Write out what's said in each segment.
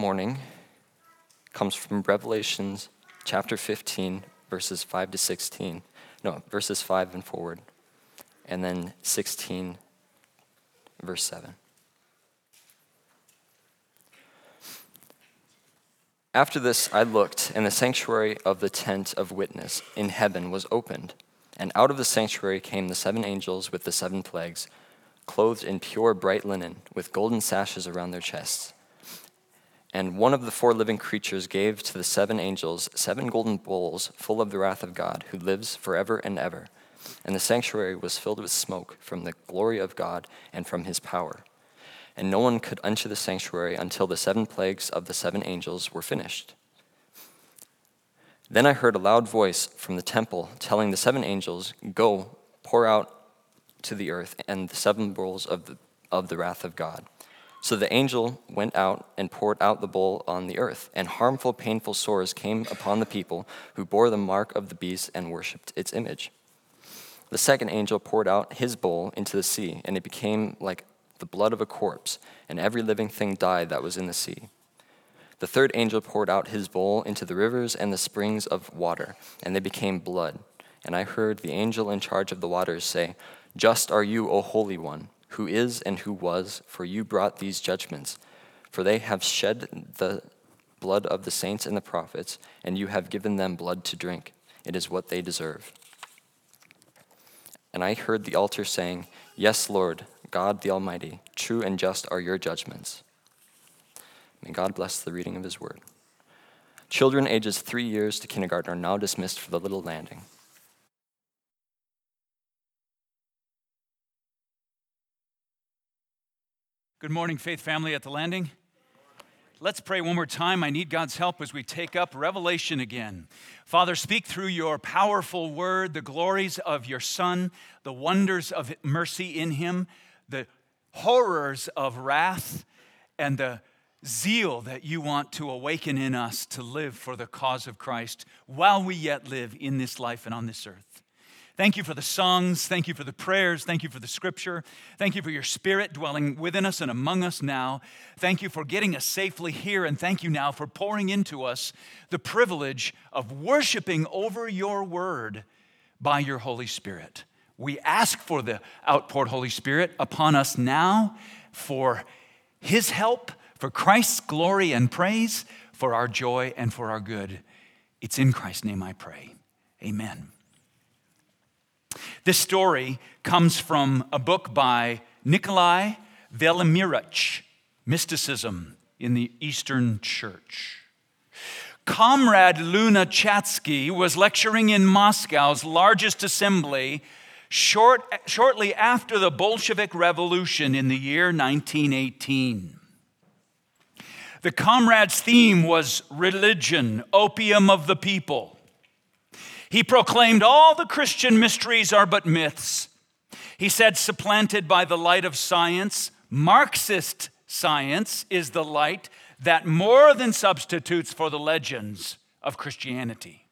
morning comes from Revelations chapter 15, verses 5 to 16. No, verses 5 and forward. And then 16, verse 7. After this, I looked, and the sanctuary of the tent of witness in heaven was opened. And out of the sanctuary came the seven angels with the seven plagues, clothed in pure bright linen, with golden sashes around their chests. And one of the four living creatures gave to the seven angels seven golden bowls full of the wrath of God, who lives forever and ever. And the sanctuary was filled with smoke from the glory of God and from his power and no one could enter the sanctuary until the seven plagues of the seven angels were finished. Then I heard a loud voice from the temple telling the seven angels, Go, pour out to the earth and the seven bowls of the, of the wrath of God. So the angel went out and poured out the bowl on the earth, and harmful, painful sores came upon the people who bore the mark of the beast and worshipped its image. The second angel poured out his bowl into the sea, and it became like the blood of a corpse, and every living thing died that was in the sea. The third angel poured out his bowl into the rivers and the springs of water, and they became blood. And I heard the angel in charge of the waters say, Just are you, O Holy One, who is and who was, for you brought these judgments. For they have shed the blood of the saints and the prophets, and you have given them blood to drink. It is what they deserve. And I heard the altar saying, Yes, Lord, God the Almighty, true and just are your judgments. May God bless the reading of his word. Children ages three years to kindergarten are now dismissed for the little landing. Good morning, Faith Family at the Landing. Let's pray one more time. I need God's help as we take up Revelation again. Father, speak through your powerful word, the glories of your Son, the wonders of mercy in him, the horrors of wrath and the zeal that you want to awaken in us to live for the cause of Christ while we yet live in this life and on this earth. Thank you for the songs. Thank you for the prayers. Thank you for the scripture. Thank you for your spirit dwelling within us and among us now. Thank you for getting us safely here. And thank you now for pouring into us the privilege of worshiping over your word by your Holy Spirit. We ask for the outpoured Holy Spirit upon us now for His help, for Christ's glory and praise, for our joy and for our good. It's in Christ's name I pray. Amen. This story comes from a book by Nikolai Velimirich, Mysticism in the Eastern Church. Comrade Lunacharsky was lecturing in Moscow's largest assembly short, shortly after the Bolshevik Revolution in the year 1918. The comrade's theme was religion, opium of the people. He proclaimed all the Christian mysteries are but myths. He said, supplanted by the light of science, Marxist science is the light that more than substitutes for the legends of Christianity.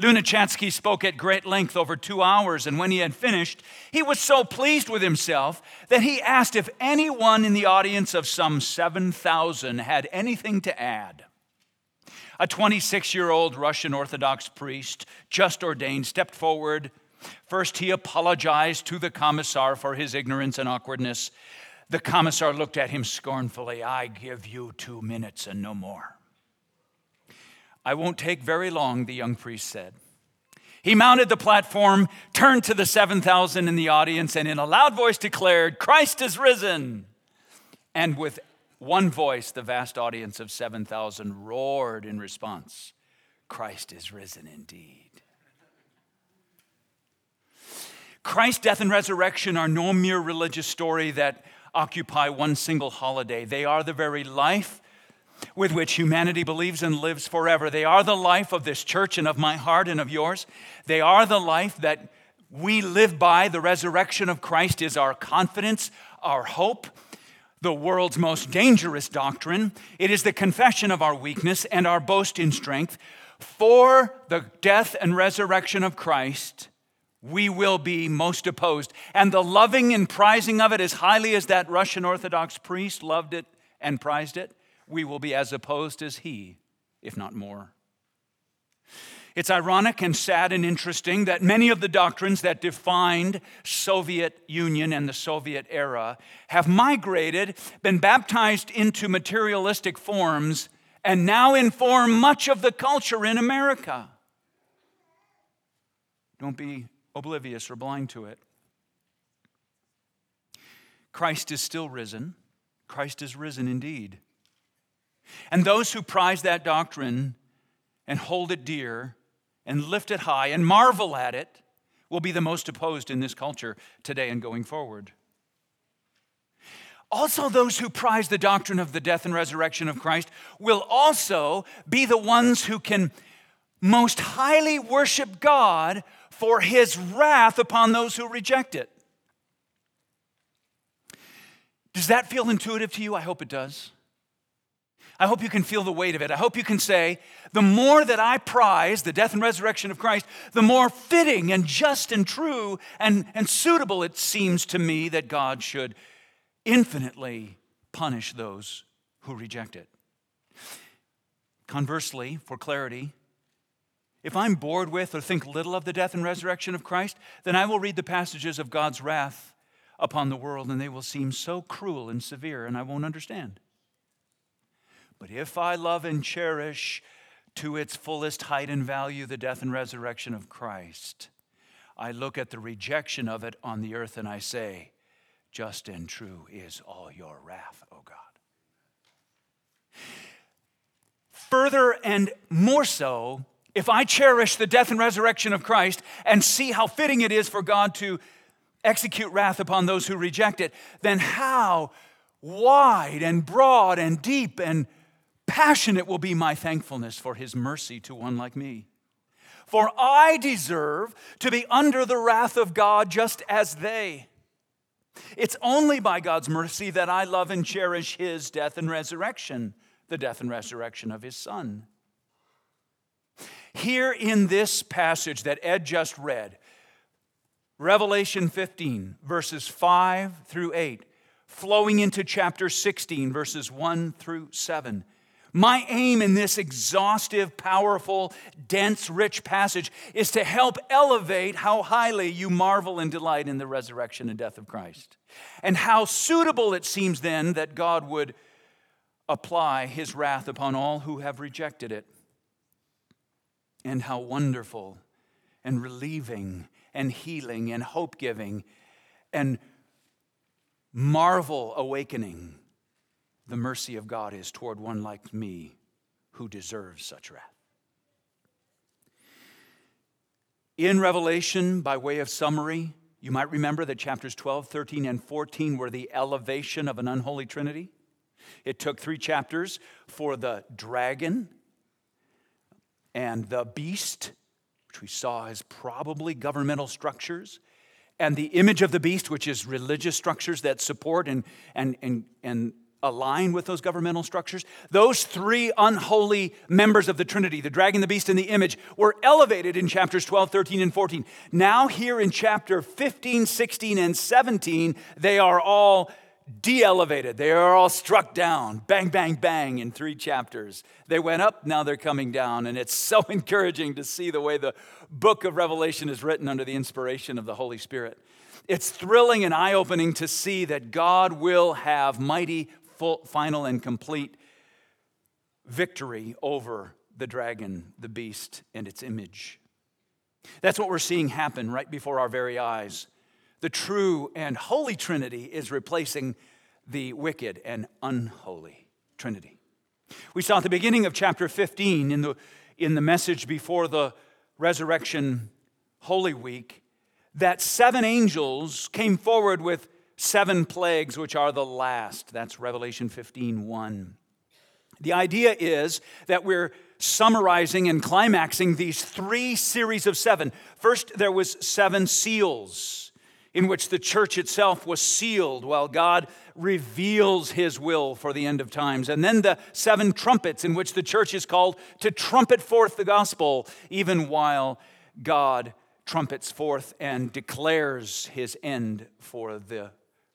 Lunacharsky spoke at great length over two hours, and when he had finished, he was so pleased with himself that he asked if anyone in the audience of some 7,000 had anything to add. A 26 year old Russian Orthodox priest, just ordained, stepped forward. First, he apologized to the commissar for his ignorance and awkwardness. The commissar looked at him scornfully. I give you two minutes and no more. I won't take very long, the young priest said. He mounted the platform, turned to the 7,000 in the audience, and in a loud voice declared, Christ is risen. And with one voice, the vast audience of 7,000 roared in response Christ is risen indeed. Christ's death and resurrection are no mere religious story that occupy one single holiday. They are the very life with which humanity believes and lives forever. They are the life of this church and of my heart and of yours. They are the life that we live by. The resurrection of Christ is our confidence, our hope, the world's most dangerous doctrine. It is the confession of our weakness and our boast in strength. For the death and resurrection of Christ, we will be most opposed. And the loving and prizing of it, as highly as that Russian Orthodox priest loved it and prized it, we will be as opposed as he, if not more. It's ironic and sad and interesting that many of the doctrines that defined Soviet Union and the Soviet era have migrated, been baptized into materialistic forms, and now inform much of the culture in America. Don't be oblivious or blind to it. Christ is still risen. Christ is risen indeed. And those who prize that doctrine and hold it dear and lift it high and marvel at it will be the most opposed in this culture today and going forward. Also, those who prize the doctrine of the death and resurrection of Christ will also be the ones who can most highly worship God for his wrath upon those who reject it. Does that feel intuitive to you? I hope it does. I hope you can feel the weight of it. I hope you can say, the more that I prize the death and resurrection of Christ, the more fitting and just and true and, and suitable it seems to me that God should infinitely punish those who reject it. Conversely, for clarity, if I'm bored with or think little of the death and resurrection of Christ, then I will read the passages of God's wrath upon the world, and they will seem so cruel and severe, and I won't understand. But if I love and cherish to its fullest height and value the death and resurrection of Christ, I look at the rejection of it on the earth and I say, Just and true is all your wrath, O God. Further and more so, if I cherish the death and resurrection of Christ and see how fitting it is for God to execute wrath upon those who reject it, then how wide and broad and deep and passionate will be my thankfulness for his mercy to one like me. For I deserve to be under the wrath of God just as they. It's only by God's mercy that I love and cherish his death and resurrection, the death and resurrection of his son. Here in this passage that Ed just read, Revelation 15, verses 5 through 8, flowing into chapter 16, verses 1 through 7. My aim in this exhaustive, powerful, dense, rich passage is to help elevate how highly you marvel and delight in the resurrection and death of Christ. And how suitable it seems then that God would apply his wrath upon all who have rejected it. And how wonderful and relieving and healing and hope giving and marvel awakening the mercy of God is toward one like me who deserves such wrath. In Revelation, by way of summary, you might remember that chapters 12, 13, and 14 were the elevation of an unholy trinity. It took three chapters for the dragon and the beast which we saw as probably governmental structures, and the image of the beast, which is religious structures that support and, and, and, and align with those governmental structures. Those three unholy members of the Trinity, the dragon, the beast, and the image, were elevated in chapters 12, 13, and 14. Now, here in chapter 15, 16, and 17, they are all de elevated. They are all struck down. Bang, bang, bang in three chapters. They went up, now they're coming down. And it's so encouraging to see the way the book of Revelation is written under the inspiration of the Holy Spirit. It's thrilling and eye opening to see that God will have mighty, full, final, and complete victory over the dragon, the beast, and its image. That's what we're seeing happen right before our very eyes the true and holy Trinity is replacing the wicked and unholy Trinity. We saw at the beginning of chapter 15 in the, in the message before the resurrection Holy Week that seven angels came forward with seven plagues, which are the last. That's Revelation 15 1. The idea is that we're summarizing and climaxing these three series of seven. First, there was seven seals in which the church itself was sealed while God reveals his will for the end of times. And then the seven trumpets, in which the church is called to trumpet forth the gospel, even while God trumpets forth and declares his end for the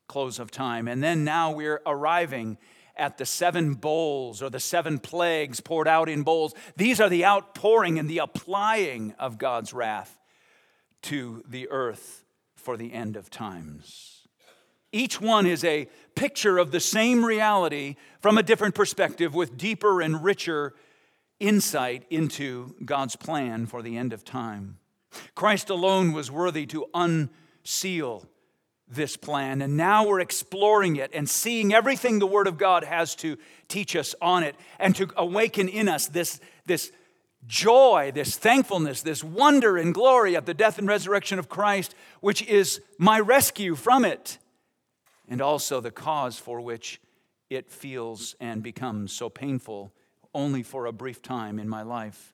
close of time. And then now we're arriving at the seven bowls or the seven plagues poured out in bowls. These are the outpouring and the applying of God's wrath to the earth for the end of times. Each one is a picture of the same reality from a different perspective with deeper and richer insight into God's plan for the end of time. Christ alone was worthy to unseal this plan, and now we're exploring it and seeing everything the Word of God has to teach us on it and to awaken in us this, this joy, this thankfulness, this wonder and glory at the death and resurrection of Christ, which is my rescue from it, and also the cause for which it feels and becomes so painful only for a brief time in my life.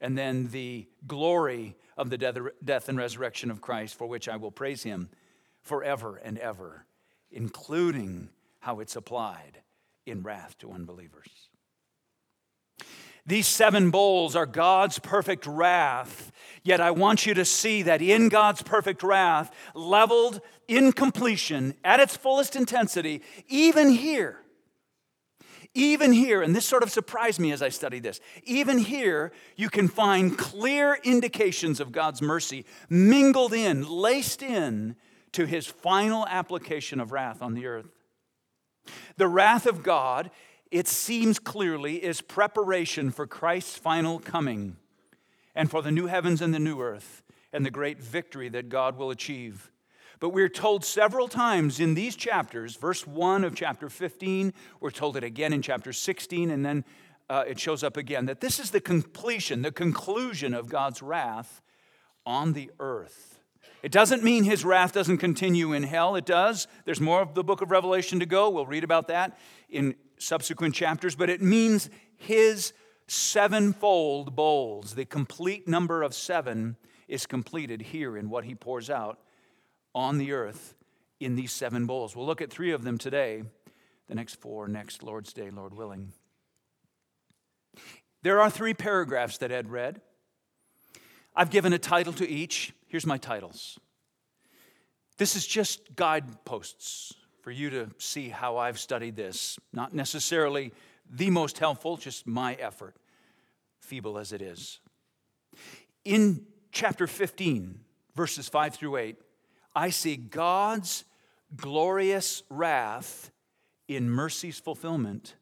And then the glory of the death and resurrection of Christ, for which I will praise Him forever and ever, including how it's applied in wrath to unbelievers. These seven bowls are God's perfect wrath. Yet I want you to see that in God's perfect wrath, leveled in completion at its fullest intensity, even here, even here, and this sort of surprised me as I studied this, even here, you can find clear indications of God's mercy mingled in, laced in to his final application of wrath on the earth. The wrath of God, it seems clearly, is preparation for Christ's final coming and for the new heavens and the new earth and the great victory that God will achieve. But we're told several times in these chapters, verse 1 of chapter 15, we're told it again in chapter 16, and then uh, it shows up again, that this is the completion, the conclusion of God's wrath on the earth. It doesn't mean his wrath doesn't continue in hell. It does. There's more of the book of Revelation to go. We'll read about that in subsequent chapters. But it means his sevenfold bowls, the complete number of seven, is completed here in what he pours out on the earth in these seven bowls. We'll look at three of them today, the next four next Lord's Day, Lord willing. There are three paragraphs that Ed read. I've given a title to each. Here's my titles. This is just guideposts for you to see how I've studied this. Not necessarily the most helpful, just my effort, feeble as it is. In chapter 15, verses 5 through 8, I see God's glorious wrath in mercy's fulfillment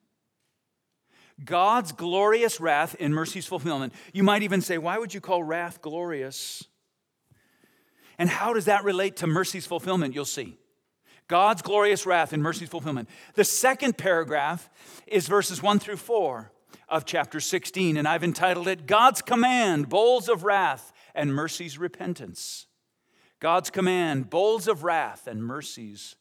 God's glorious wrath in mercy's fulfillment. You might even say, why would you call wrath glorious? And how does that relate to mercy's fulfillment? You'll see. God's glorious wrath in mercy's fulfillment. The second paragraph is verses 1 through 4 of chapter 16, and I've entitled it God's Command, Bowls of Wrath and Mercy's Repentance. God's command, bowls of wrath and mercy's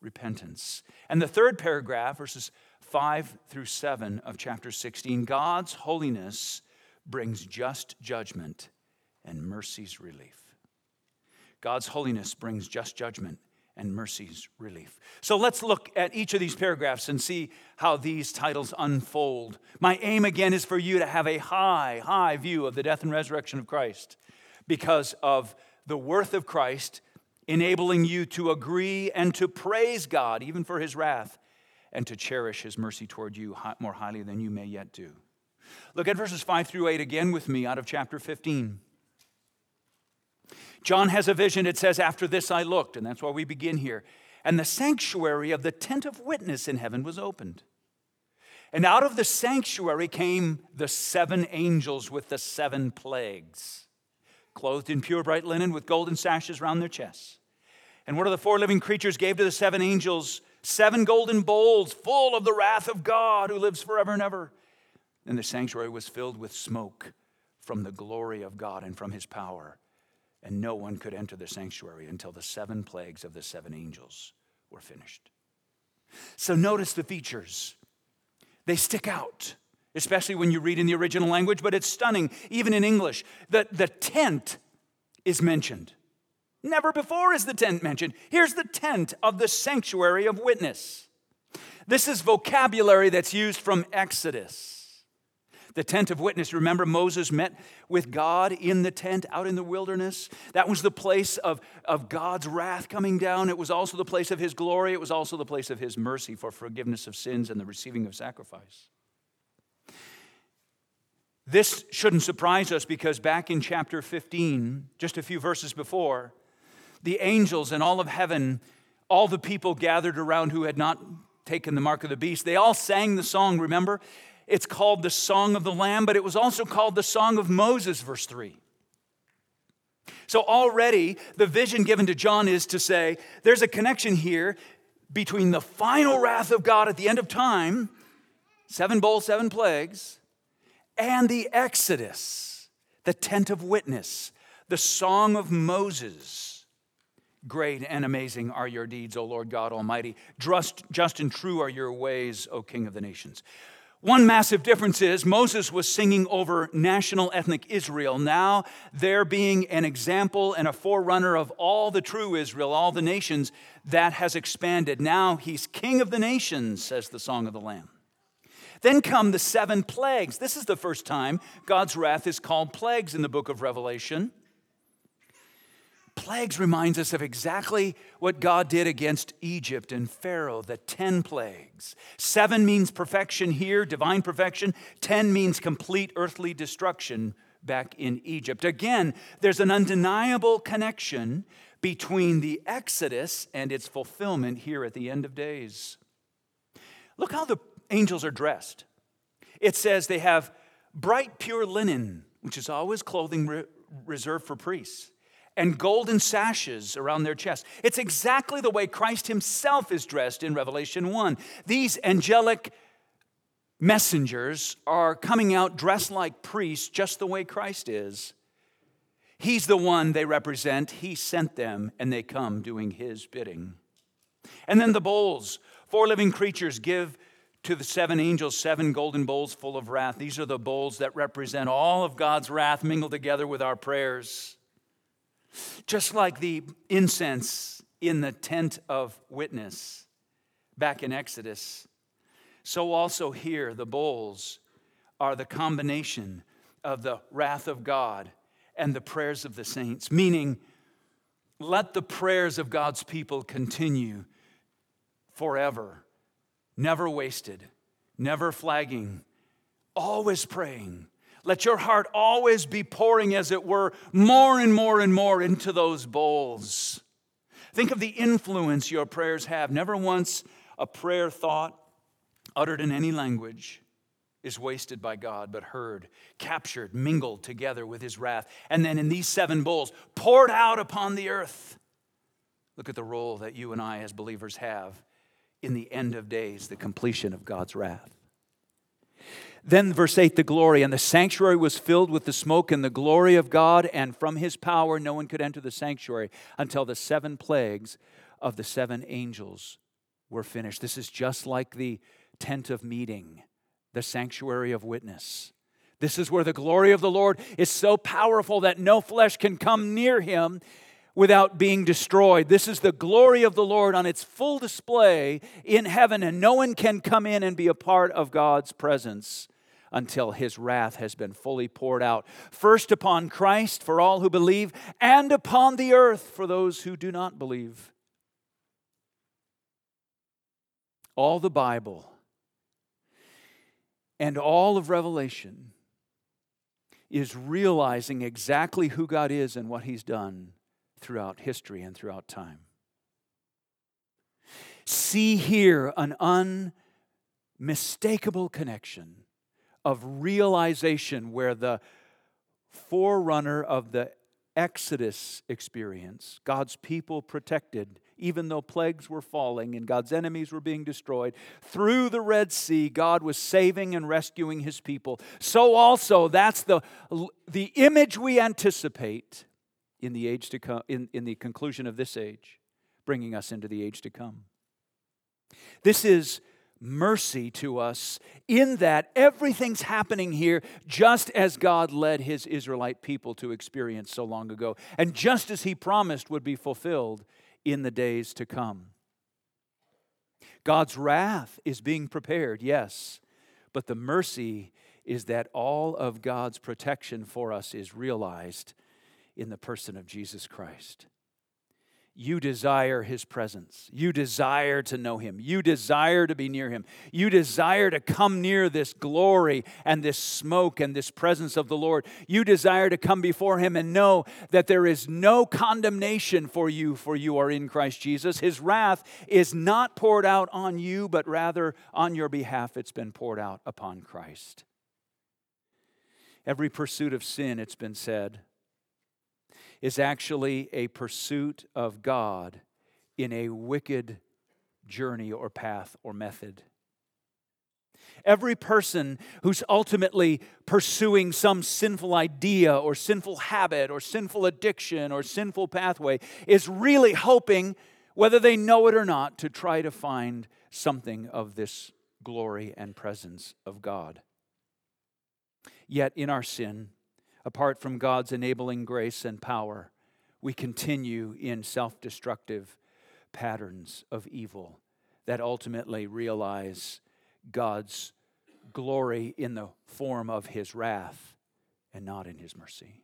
repentance. And the third paragraph, verses 5 through 7 of chapter 16, God's holiness brings just judgment and mercy's relief. God's holiness brings just judgment and mercy's relief. So let's look at each of these paragraphs and see how these titles unfold. My aim again is for you to have a high, high view of the death and resurrection of Christ because of the worth of Christ enabling you to agree and to praise God even for his wrath and to cherish his mercy toward you more highly than you may yet do. Look at verses 5 through 8 again with me out of chapter 15. John has a vision. It says, After this I looked, and that's why we begin here. And the sanctuary of the tent of witness in heaven was opened. And out of the sanctuary came the seven angels with the seven plagues, clothed in pure bright linen with golden sashes round their chests. And one of the four living creatures gave to the seven angels seven golden bowls full of the wrath of God who lives forever and ever. And the sanctuary was filled with smoke from the glory of God and from his power. And no one could enter the sanctuary until the seven plagues of the seven angels were finished. So notice the features. They stick out, especially when you read in the original language, but it's stunning, even in English. The, the tent is mentioned. Never before is the tent mentioned. Here's the tent of the sanctuary of witness. This is vocabulary that's used from Exodus. The tent of witness. Remember, Moses met with God in the tent out in the wilderness? That was the place of, of God's wrath coming down. It was also the place of his glory. It was also the place of his mercy for forgiveness of sins and the receiving of sacrifice. This shouldn't surprise us because back in chapter 15, just a few verses before, the angels and all of heaven, all the people gathered around who had not taken the mark of the beast, they all sang the song, remember? It's called the Song of the Lamb, but it was also called the Song of Moses, verse 3. So already the vision given to John is to say there's a connection here between the final wrath of God at the end of time, seven bowls, seven plagues, and the Exodus, the tent of witness, the song of Moses. Great and amazing are your deeds, O Lord God Almighty. Just, just and true are your ways, O King of the nations. One massive difference is Moses was singing over national ethnic Israel. Now they're being an example and a forerunner of all the true Israel, all the nations that has expanded. Now he's king of the nations, says the Song of the Lamb. Then come the seven plagues. This is the first time God's wrath is called plagues in the book of Revelation. Plagues reminds us of exactly what God did against Egypt and Pharaoh, the 10 plagues. 7 means perfection here, divine perfection. 10 means complete earthly destruction back in Egypt. Again, there's an undeniable connection between the Exodus and its fulfillment here at the end of days. Look how the angels are dressed. It says they have bright, pure linen, which is always clothing re- reserved for priests, and golden sashes around their chest. It's exactly the way Christ himself is dressed in Revelation 1. These angelic messengers are coming out dressed like priests, just the way Christ is. He's the one they represent. He sent them, and they come doing his bidding. And then the bowls. Four living creatures give to the seven angels seven golden bowls full of wrath. These are the bowls that represent all of God's wrath mingled together with our prayers. Just like the incense in the tent of witness back in Exodus, so also here the bowls are the combination of the wrath of God and the prayers of the saints, meaning, let the prayers of God's people continue forever never wasted, never flagging, always praying. Let your heart always be pouring, as it were, more and more and more into those bowls. Think of the influence your prayers have. Never once a prayer thought uttered in any language is wasted by God, but heard, captured, mingled together with his wrath, and then in these seven bowls poured out upon the earth. Look at the role that you and I as believers have in the end of days, the completion of God's wrath. Then, verse 8, the glory. And the sanctuary was filled with the smoke and the glory of God, and from his power no one could enter the sanctuary until the seven plagues of the seven angels were finished. This is just like the tent of meeting, the sanctuary of witness. This is where the glory of the Lord is so powerful that no flesh can come near him without being destroyed. This is the glory of the Lord on its full display in heaven, and no one can come in and be a part of God's presence until his wrath has been fully poured out. First upon Christ for all who believe, and upon the earth for those who do not believe. All the Bible and all of Revelation is realizing exactly who God is and what he's done throughout history and throughout time. See here an unmistakable connection of realization where the forerunner of the Exodus experience, God's people protected, even though plagues were falling and God's enemies were being destroyed. Through the Red Sea, God was saving and rescuing his people. So, also, that's the, the image we anticipate in the age to come in, in the conclusion of this age bringing us into the age to come this is mercy to us in that everything's happening here just as God led his Israelite people to experience so long ago, and just as he promised would be fulfilled in the days to come. God's wrath is being prepared, yes, But the mercy is that all of God's protection for us is realized in the person of Jesus Christ. You desire his presence. You desire to know him. You desire to be near him. You desire to come near this glory and this smoke and this presence of the Lord. You desire to come before him and know that there is no condemnation for you, for you are in Christ Jesus. His wrath is not poured out on you, but rather on your behalf, it's been poured out upon Christ. Every pursuit of sin, it's been said, is actually a pursuit of God in a wicked journey or path or method. Every person who's ultimately pursuing some sinful idea or sinful habit or sinful addiction or sinful pathway is really hoping, whether they know it or not, to try to find something of this glory and presence of God. Yet in our sin, apart from God's enabling grace and power, we continue in self destructive patterns of evil that ultimately realize God's glory in the form of his wrath and not in his mercy.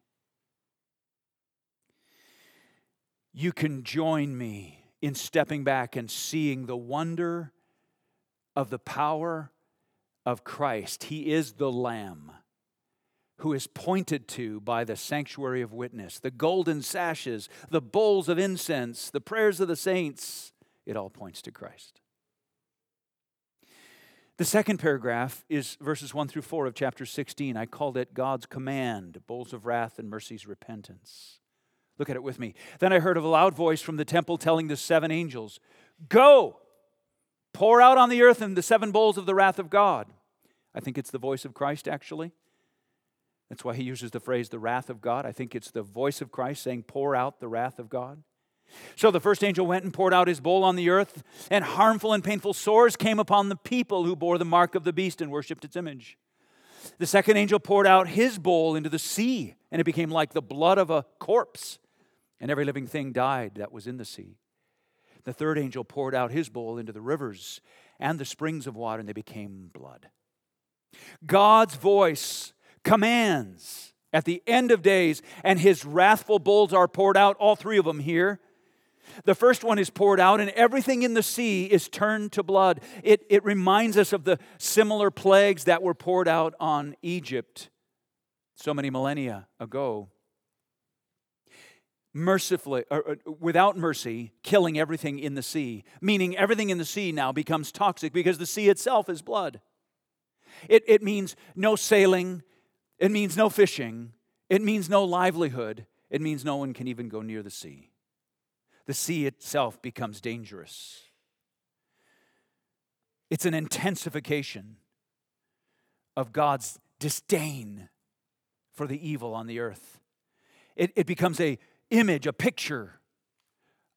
You can join me in stepping back and seeing the wonder of the power of Christ. He is the Lamb who is pointed to by the sanctuary of witness, the golden sashes, the bowls of incense, the prayers of the saints, it all points to Christ. The second paragraph is verses 1 through 4 of chapter 16. I called it God's command, bowls of wrath and mercy's repentance. Look at it with me. Then I heard of a loud voice from the temple telling the seven angels, Go, pour out on the earth and the seven bowls of the wrath of God. I think it's the voice of Christ, actually. That's why he uses the phrase the wrath of God. I think it's the voice of Christ saying, pour out the wrath of God. So the first angel went and poured out his bowl on the earth, and harmful and painful sores came upon the people who bore the mark of the beast and worshipped its image. The second angel poured out his bowl into the sea, and it became like the blood of a corpse, and every living thing died that was in the sea. The third angel poured out his bowl into the rivers and the springs of water, and they became blood. God's voice commands at the end of days, and his wrathful bowls are poured out, all three of them here. The first one is poured out, and everything in the sea is turned to blood. It, it reminds us of the similar plagues that were poured out on Egypt so many millennia ago. Mercifully, or, or, without mercy, killing everything in the sea, meaning everything in the sea now becomes toxic because the sea itself is blood. It, it means no sailing, it means no fishing. It means no livelihood. It means no one can even go near the sea. The sea itself becomes dangerous. It's an intensification of God's disdain for the evil on the earth. It, it becomes a image, a picture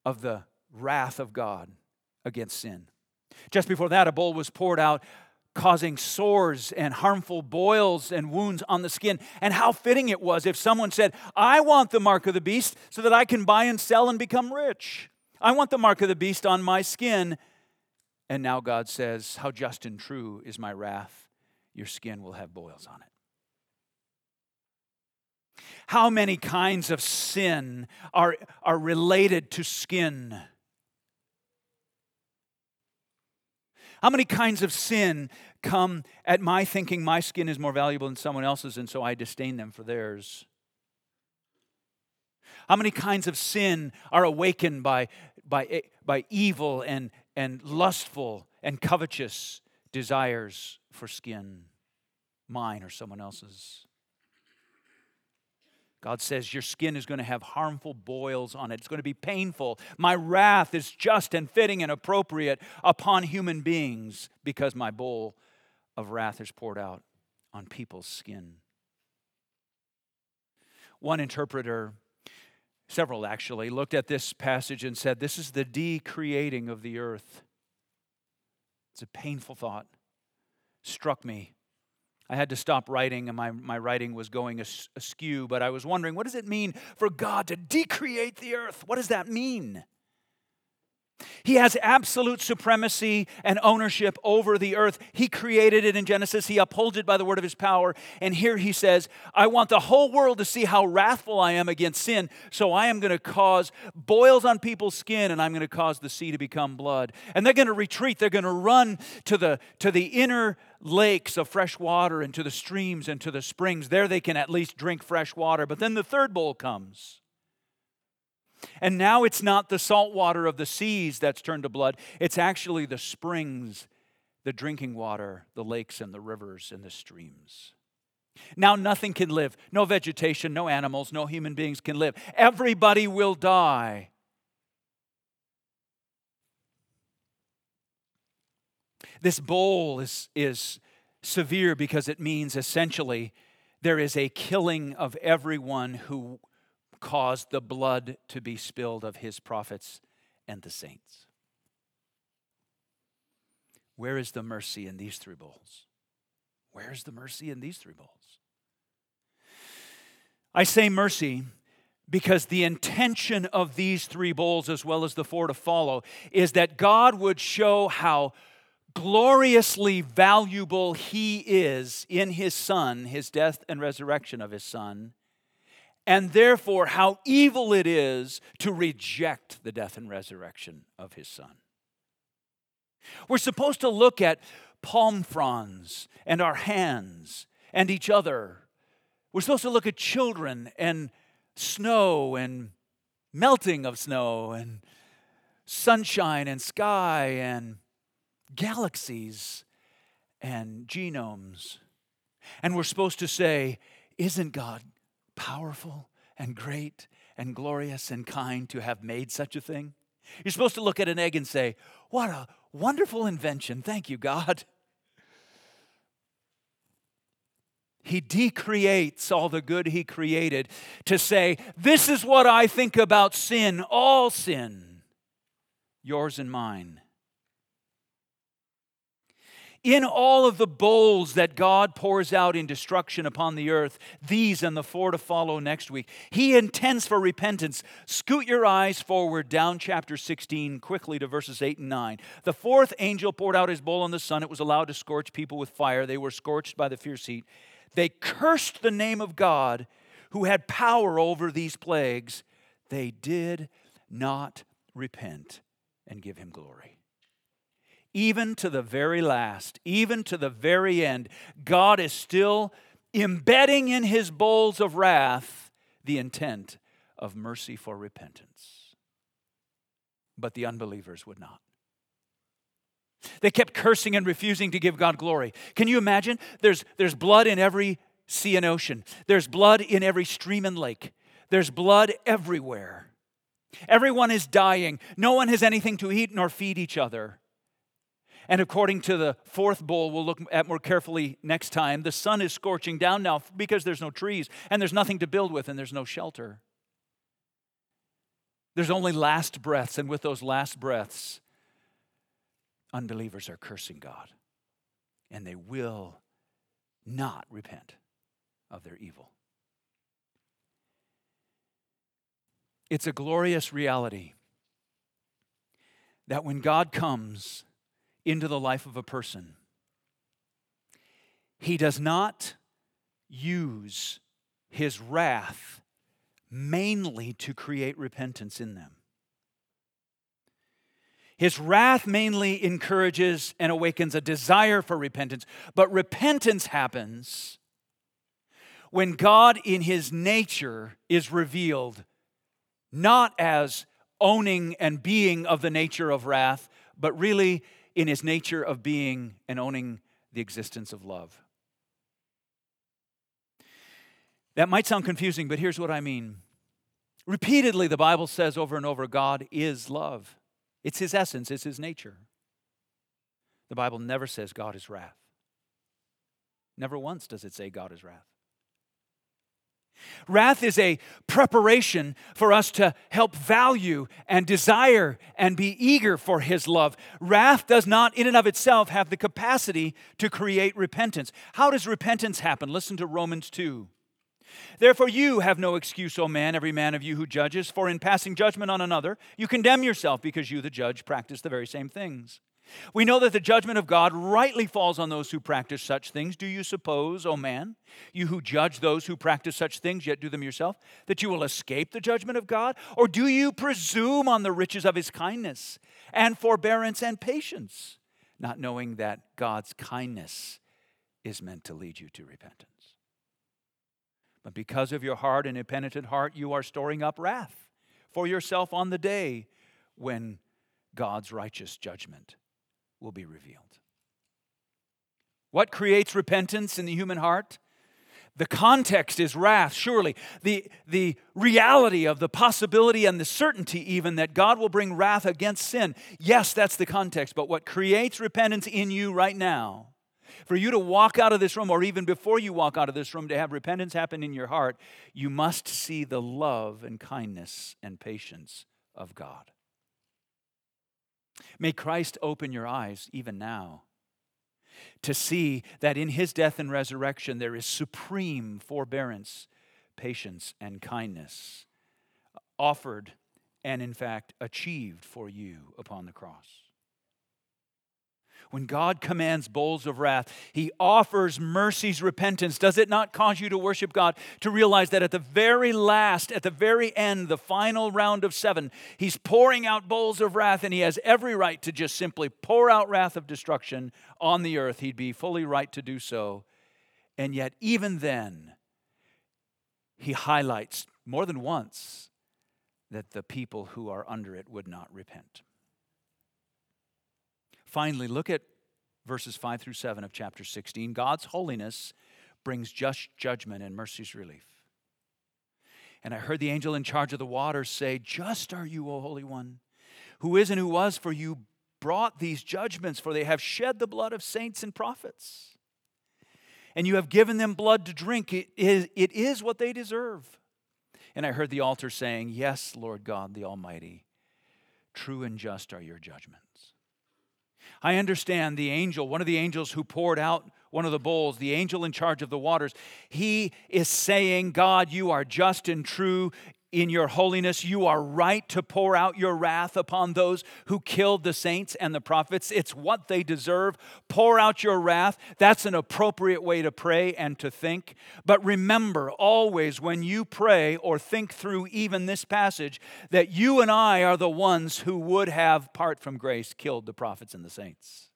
of the wrath of God against sin. Just before that, a bowl was poured out causing sores and harmful boils and wounds on the skin. And how fitting it was if someone said, I want the mark of the beast so that I can buy and sell and become rich. I want the mark of the beast on my skin. And now God says, How just and true is my wrath. Your skin will have boils on it. How many kinds of sin are, are related to skin? How many kinds of sin come at my thinking my skin is more valuable than someone else's, and so I disdain them for theirs? How many kinds of sin are awakened by, by, eh, by evil and, and lustful and covetous desires for skin, mine or someone else's? God says, Your skin is going to have harmful boils on it. It's going to be painful. My wrath is just and fitting and appropriate upon human beings because my bowl of wrath is poured out on people's skin. One interpreter, several actually, looked at this passage and said, This is the decreating of the earth. It's a painful thought. Struck me I had to stop writing, and my, my writing was going askew, but I was wondering what does it mean for God to decreate the earth? What does that mean? He has absolute supremacy and ownership over the earth. He created it in Genesis. He upholds it by the word of his power. And here he says, I want the whole world to see how wrathful I am against sin. So I am going to cause boils on people's skin and I'm going to cause the sea to become blood. And they're going to retreat. They're going to run to the, to the inner lakes of fresh water and to the streams and to the springs. There they can at least drink fresh water. But then the third bowl comes. And now it's not the salt water of the seas that's turned to blood, it's actually the springs, the drinking water, the lakes and the rivers and the streams. Now nothing can live. No vegetation, no animals, no human beings can live. Everybody will die. This bowl is, is severe because it means essentially there is a killing of everyone who caused the blood to be spilled of his prophets and the saints. Where is the mercy in these three bowls? Where is the mercy in these three bowls? I say mercy because the intention of these three bowls, as well as the four to follow, is that God would show how gloriously valuable He is in His Son, His death and resurrection of His Son, and therefore how evil it is to reject the death and resurrection of his son. We're supposed to look at palm fronds and our hands and each other. We're supposed to look at children and snow and melting of snow and sunshine and sky and galaxies and genomes. And we're supposed to say, Isn't God powerful and great and glorious and kind to have made such a thing? You're supposed to look at an egg and say, What a wonderful invention. Thank you, God. He decreates all the good he created to say, This is what I think about sin, all sin, yours and mine in all of the bowls that God pours out in destruction upon the earth, these and the four to follow next week, He intends for repentance. Scoot your eyes forward down chapter 16 quickly to verses 8 and 9. The fourth angel poured out his bowl on the sun. It was allowed to scorch people with fire. They were scorched by the fierce heat. They cursed the name of God who had power over these plagues. They did not repent and give him glory even to the very last, even to the very end, God is still embedding in his bowls of wrath the intent of mercy for repentance. But the unbelievers would not. They kept cursing and refusing to give God glory. Can you imagine? There's, there's blood in every sea and ocean, there's blood in every stream and lake, there's blood everywhere. Everyone is dying. No one has anything to eat nor feed each other. And according to the fourth bowl, we'll look at more carefully next time, the sun is scorching down now because there's no trees and there's nothing to build with and there's no shelter. There's only last breaths, and with those last breaths, unbelievers are cursing God. And they will not repent of their evil. It's a glorious reality that when God comes, into the life of a person. He does not use his wrath mainly to create repentance in them. His wrath mainly encourages and awakens a desire for repentance, but repentance happens when God, in his nature, is revealed not as owning and being of the nature of wrath, but really in his nature of being and owning the existence of love. That might sound confusing, but here's what I mean. Repeatedly, the Bible says over and over God is love. It's his essence, it's his nature. The Bible never says God is wrath. Never once does it say God is wrath. Wrath is a preparation for us to help value and desire and be eager for His love. Wrath does not, in and of itself, have the capacity to create repentance. How does repentance happen? Listen to Romans 2. Therefore, you have no excuse, O man, every man of you who judges, for in passing judgment on another, you condemn yourself because you, the judge, practice the very same things. We know that the judgment of God rightly falls on those who practice such things. Do you suppose, O man, you who judge those who practice such things, yet do them yourself, that you will escape the judgment of God? Or do you presume on the riches of his kindness and forbearance and patience, not knowing that God's kindness is meant to lead you to repentance? But because of your hard and impenitent heart, you are storing up wrath for yourself on the day when God's righteous judgment will be revealed. What creates repentance in the human heart? The context is wrath, surely. The, the reality of the possibility and the certainty, even, that God will bring wrath against sin. Yes, that's the context. But what creates repentance in you right now, for you to walk out of this room, or even before you walk out of this room, to have repentance happen in your heart, you must see the love and kindness and patience of God. May Christ open your eyes even now to see that in his death and resurrection there is supreme forbearance, patience, and kindness offered and, in fact, achieved for you upon the cross. When God commands bowls of wrath, He offers mercy's repentance. Does it not cause you to worship God? To realize that at the very last, at the very end, the final round of seven, He's pouring out bowls of wrath, and He has every right to just simply pour out wrath of destruction on the earth. He'd be fully right to do so. And yet, even then, He highlights more than once that the people who are under it would not repent. Finally, look at verses 5 through 7 of chapter 16. God's holiness brings just judgment and mercy's relief. And I heard the angel in charge of the waters say, Just are you, O Holy One, who is and who was, for you brought these judgments, for they have shed the blood of saints and prophets. And you have given them blood to drink. It is, it is what they deserve. And I heard the altar saying, Yes, Lord God the Almighty, true and just are your judgments. I understand the angel, one of the angels who poured out one of the bowls, the angel in charge of the waters, he is saying, God, you are just and true in your holiness, you are right to pour out your wrath upon those who killed the saints and the prophets. It's what they deserve. Pour out your wrath. That's an appropriate way to pray and to think. But remember always when you pray or think through even this passage that you and I are the ones who would have, part from grace, killed the prophets and the saints.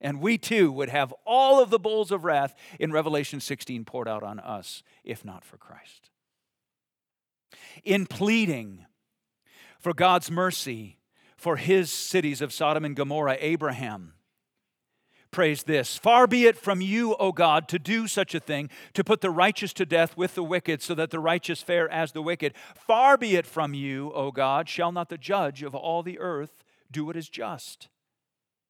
And we too would have all of the bowls of wrath in Revelation 16 poured out on us if not for Christ in pleading for God's mercy for his cities of Sodom and Gomorrah, Abraham prays this Far be it from you, O God, to do such a thing, to put the righteous to death with the wicked, so that the righteous fare as the wicked. Far be it from you, O God, shall not the judge of all the earth do what is just?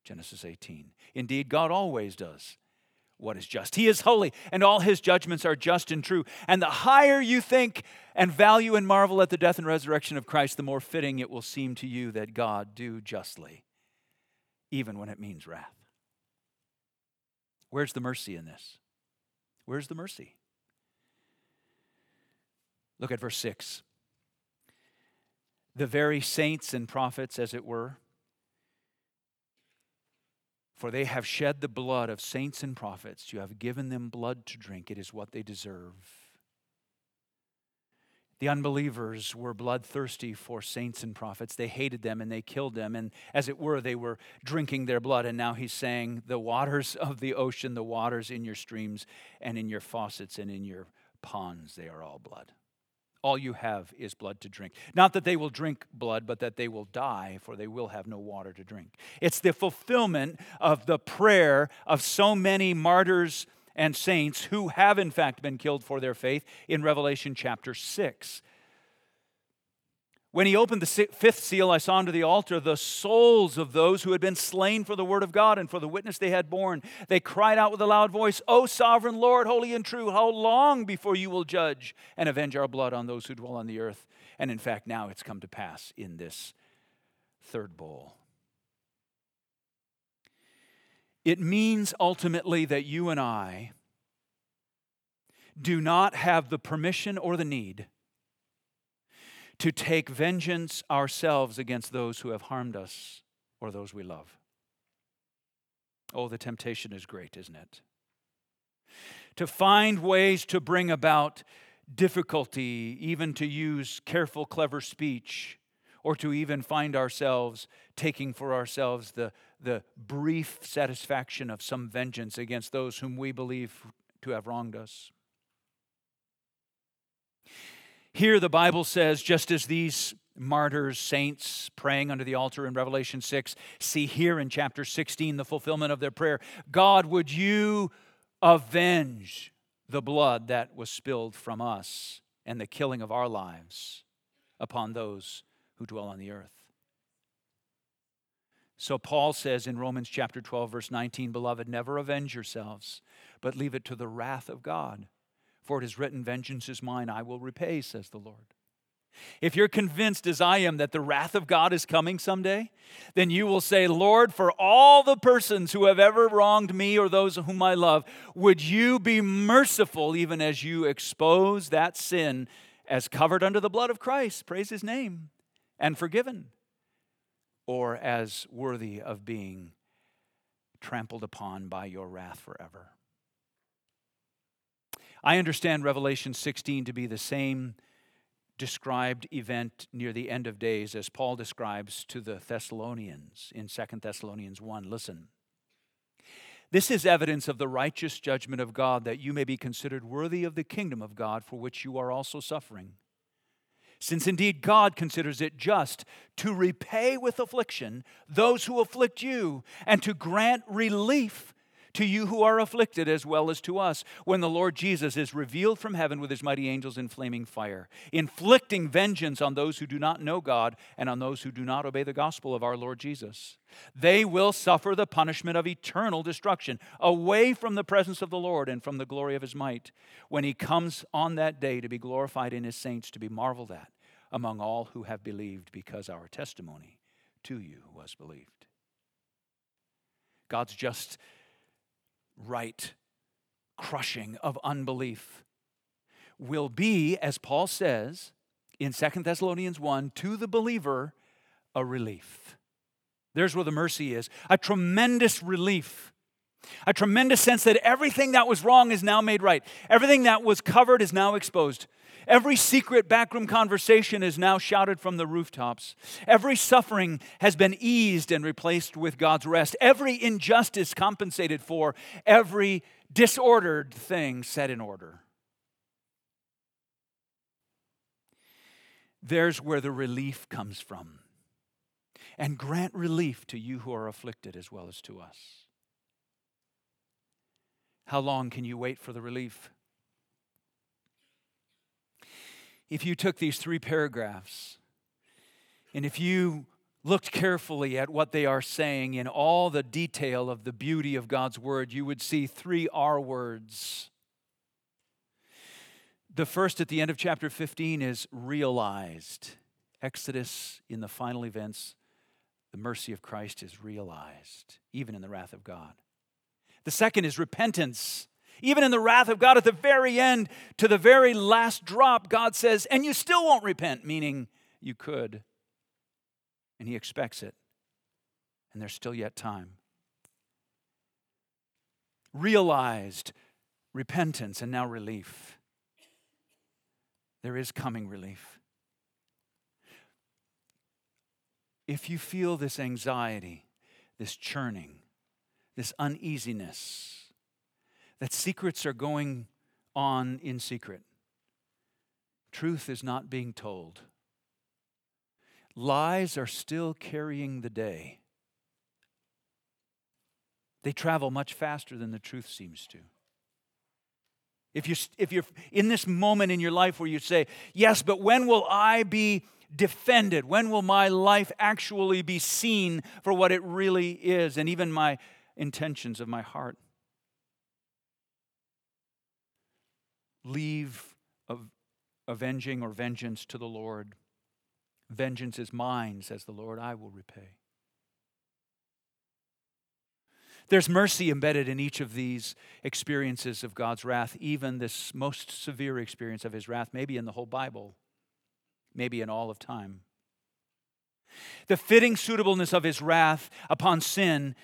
Genesis 18. Indeed, God always does what is just. He is holy, and all his judgments are just and true. And the higher you think and value and marvel at the death and resurrection of Christ, the more fitting it will seem to you that God do justly, even when it means wrath. Where's the mercy in this? Where's the mercy? Look at verse 6. The very saints and prophets, as it were, for they have shed the blood of saints and prophets. You have given them blood to drink. It is what they deserve. The unbelievers were bloodthirsty for saints and prophets. They hated them and they killed them. And as it were, they were drinking their blood. And now he's saying, The waters of the ocean, the waters in your streams and in your faucets and in your ponds, they are all blood all you have is blood to drink. Not that they will drink blood, but that they will die, for they will have no water to drink. It's the fulfillment of the prayer of so many martyrs and saints who have, in fact, been killed for their faith in Revelation chapter 6. When he opened the fifth seal, I saw under the altar the souls of those who had been slain for the word of God and for the witness they had borne. They cried out with a loud voice, O sovereign Lord, holy and true, how long before you will judge and avenge our blood on those who dwell on the earth? And in fact, now it's come to pass in this third bowl. It means ultimately that you and I do not have the permission or the need to take vengeance ourselves against those who have harmed us or those we love. Oh, the temptation is great, isn't it? To find ways to bring about difficulty, even to use careful, clever speech, or to even find ourselves taking for ourselves the, the brief satisfaction of some vengeance against those whom we believe to have wronged us. Here, the Bible says, just as these martyrs, saints praying under the altar in Revelation 6, see here in chapter 16 the fulfillment of their prayer God, would you avenge the blood that was spilled from us and the killing of our lives upon those who dwell on the earth? So Paul says in Romans chapter 12 verse 19, beloved, never avenge yourselves, but leave it to the wrath of God. For it is written, vengeance is mine, I will repay, says the Lord. If you're convinced, as I am, that the wrath of God is coming someday, then you will say, Lord, for all the persons who have ever wronged me or those whom I love, would you be merciful even as you expose that sin as covered under the blood of Christ, praise his name, and forgiven, or as worthy of being trampled upon by your wrath forever? I understand Revelation 16 to be the same described event near the end of days as Paul describes to the Thessalonians in 2 Thessalonians 1. Listen. This is evidence of the righteous judgment of God that you may be considered worthy of the kingdom of God for which you are also suffering. Since indeed God considers it just to repay with affliction those who afflict you and to grant relief to you who are afflicted as well as to us, when the Lord Jesus is revealed from heaven with his mighty angels in flaming fire, inflicting vengeance on those who do not know God and on those who do not obey the gospel of our Lord Jesus. They will suffer the punishment of eternal destruction, away from the presence of the Lord and from the glory of his might, when he comes on that day to be glorified in his saints, to be marveled at among all who have believed, because our testimony to you was believed. God's just right crushing of unbelief will be, as Paul says in 2 Thessalonians 1, to the believer, a relief. There's where the mercy is a tremendous relief. A tremendous sense that everything that was wrong is now made right. Everything that was covered is now exposed. Every secret backroom conversation is now shouted from the rooftops. Every suffering has been eased and replaced with God's rest. Every injustice compensated for. Every disordered thing set in order. There's where the relief comes from. And grant relief to you who are afflicted as well as to us. How long can you wait for the relief? If you took these three paragraphs and if you looked carefully at what they are saying in all the detail of the beauty of God's word, you would see three R words. The first at the end of chapter 15 is realized. Exodus, in the final events, the mercy of Christ is realized, even in the wrath of God. The second is repentance. Even in the wrath of God at the very end, to the very last drop, God says, and you still won't repent, meaning you could. And He expects it. And there's still yet time. Realized repentance and now relief. There is coming relief. If you feel this anxiety, this churning, this uneasiness, that secrets are going on in secret. Truth is not being told. Lies are still carrying the day. They travel much faster than the truth seems to. If, you, if you're in this moment in your life where you say, Yes, but when will I be defended? When will my life actually be seen for what it really is, and even my intentions of my heart? Leave of avenging or vengeance to the Lord. Vengeance is mine, says the Lord, I will repay. There's mercy embedded in each of these experiences of God's wrath, even this most severe experience of his wrath, maybe in the whole Bible, maybe in all of time. The fitting suitableness of his wrath upon sin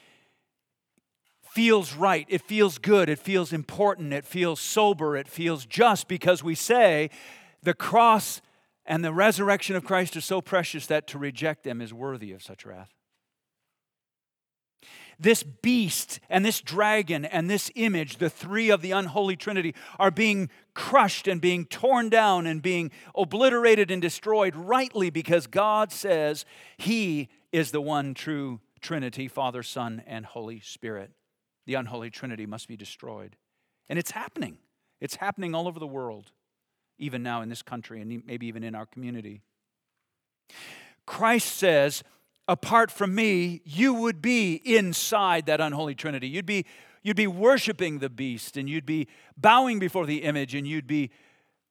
feels right. It feels good. It feels important. It feels sober. It feels just because we say the cross and the resurrection of Christ are so precious that to reject them is worthy of such wrath. This beast and this dragon and this image, the three of the unholy trinity, are being crushed and being torn down and being obliterated and destroyed rightly because God says He is the one true Trinity Father, Son, and Holy Spirit. The unholy trinity must be destroyed. And it's happening. It's happening all over the world, even now in this country and maybe even in our community. Christ says, apart from me, you would be inside that unholy trinity. You'd be, you'd be worshiping the beast and you'd be bowing before the image and you'd be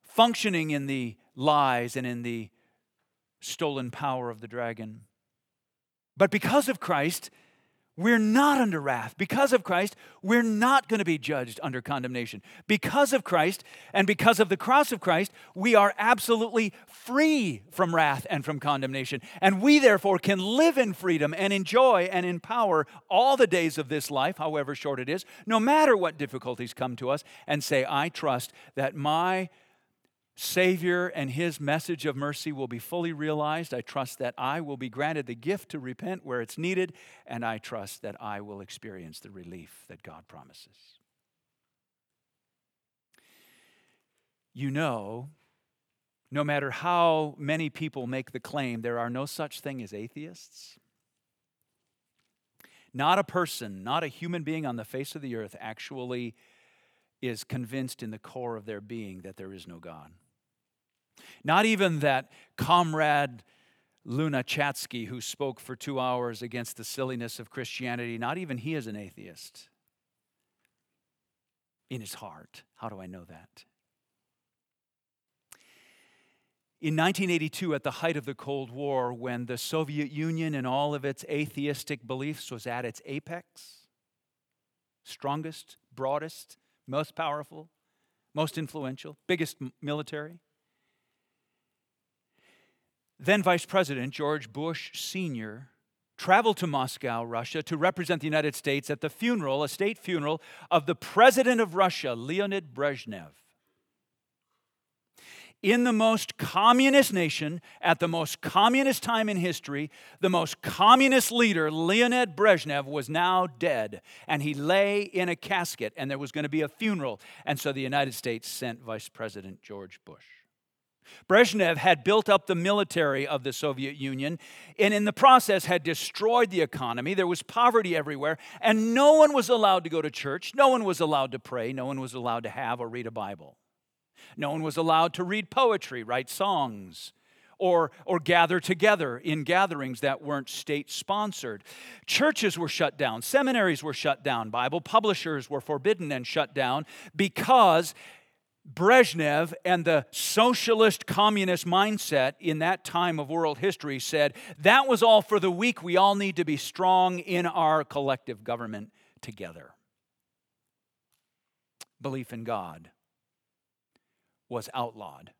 functioning in the lies and in the stolen power of the dragon. But because of Christ, we're not under wrath. Because of Christ, we're not going to be judged under condemnation. Because of Christ and because of the cross of Christ, we are absolutely free from wrath and from condemnation. And we therefore can live in freedom and enjoy and in power all the days of this life, however short it is, no matter what difficulties come to us, and say, I trust that my Savior and His message of mercy will be fully realized. I trust that I will be granted the gift to repent where it's needed, and I trust that I will experience the relief that God promises. You know, no matter how many people make the claim, there are no such thing as atheists. Not a person, not a human being on the face of the earth actually is convinced in the core of their being that there is no God. Not even that comrade Lunacharsky who spoke for two hours against the silliness of Christianity, not even he is an atheist. In his heart. How do I know that? In 1982, at the height of the Cold War, when the Soviet Union and all of its atheistic beliefs was at its apex, strongest, broadest, most powerful, most influential, biggest military, then Vice President George Bush Sr. traveled to Moscow, Russia, to represent the United States at the funeral, a state funeral, of the President of Russia, Leonid Brezhnev. In the most communist nation, at the most communist time in history, the most communist leader, Leonid Brezhnev, was now dead. And he lay in a casket, and there was going to be a funeral. And so the United States sent Vice President George Bush. Brezhnev had built up the military of the Soviet Union and in the process had destroyed the economy. There was poverty everywhere, and no one was allowed to go to church. No one was allowed to pray. No one was allowed to have or read a Bible. No one was allowed to read poetry, write songs, or, or gather together in gatherings that weren't state sponsored. Churches were shut down, seminaries were shut down, Bible publishers were forbidden and shut down because Brezhnev and the socialist communist mindset in that time of world history said that was all for the weak. We all need to be strong in our collective government together. Belief in God was outlawed,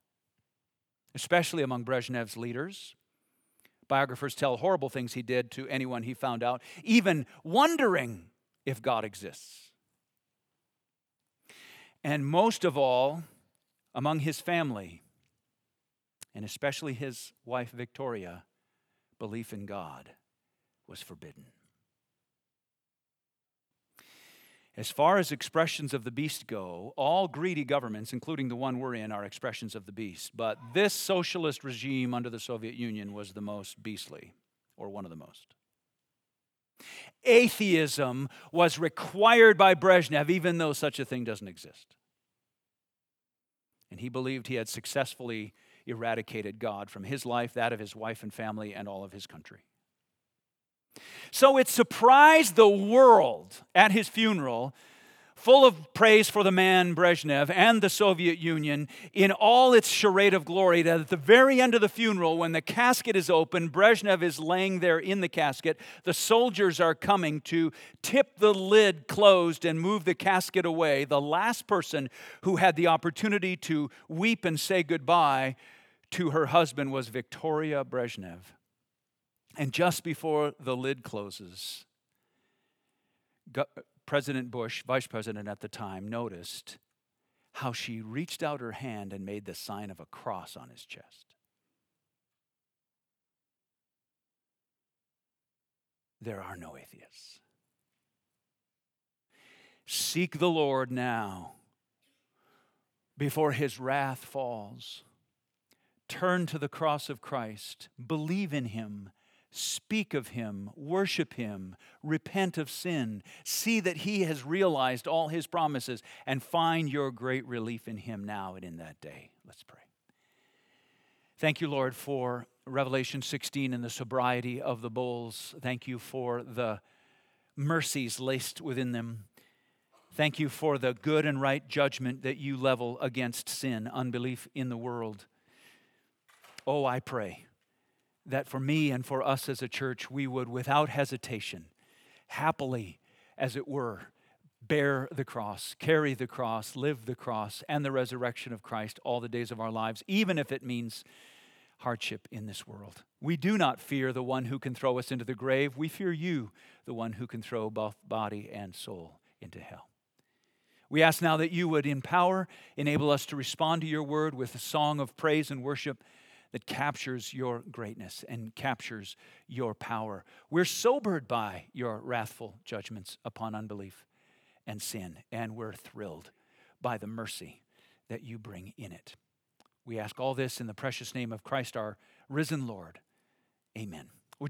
especially among Brezhnev's leaders. Biographers tell horrible things he did to anyone he found out, even wondering if God exists and most of all among his family, and especially his wife Victoria, belief in God was forbidden. As far as expressions of the beast go, all greedy governments, including the one we're in, are expressions of the beast. But this socialist regime under the Soviet Union was the most beastly, or one of the most. Atheism was required by Brezhnev, even though such a thing doesn't exist. And he believed he had successfully eradicated God from his life, that of his wife and family, and all of his country. So it surprised the world at his funeral full of praise for the man Brezhnev and the Soviet Union in all its charade of glory. That at the very end of the funeral, when the casket is open, Brezhnev is laying there in the casket. The soldiers are coming to tip the lid closed and move the casket away. The last person who had the opportunity to weep and say goodbye to her husband was Victoria Brezhnev. And just before the lid closes, President Bush, vice president at the time, noticed how she reached out her hand and made the sign of a cross on his chest. There are no atheists. Seek the Lord now before his wrath falls. Turn to the cross of Christ, believe in him, Speak of him, worship him, repent of sin, see that he has realized all his promises, and find your great relief in him now and in that day. Let's pray. Thank you, Lord, for Revelation 16 and the sobriety of the bulls. Thank you for the mercies laced within them. Thank you for the good and right judgment that you level against sin, unbelief in the world. Oh, I pray that for me and for us as a church, we would, without hesitation, happily, as it were, bear the cross, carry the cross, live the cross and the resurrection of Christ all the days of our lives, even if it means hardship in this world. We do not fear the one who can throw us into the grave. We fear you, the one who can throw both body and soul into hell. We ask now that you would empower, enable us to respond to your word with a song of praise and worship that captures your greatness and captures your power. We're sobered by your wrathful judgments upon unbelief and sin, and we're thrilled by the mercy that you bring in it. We ask all this in the precious name of Christ, our risen Lord. Amen.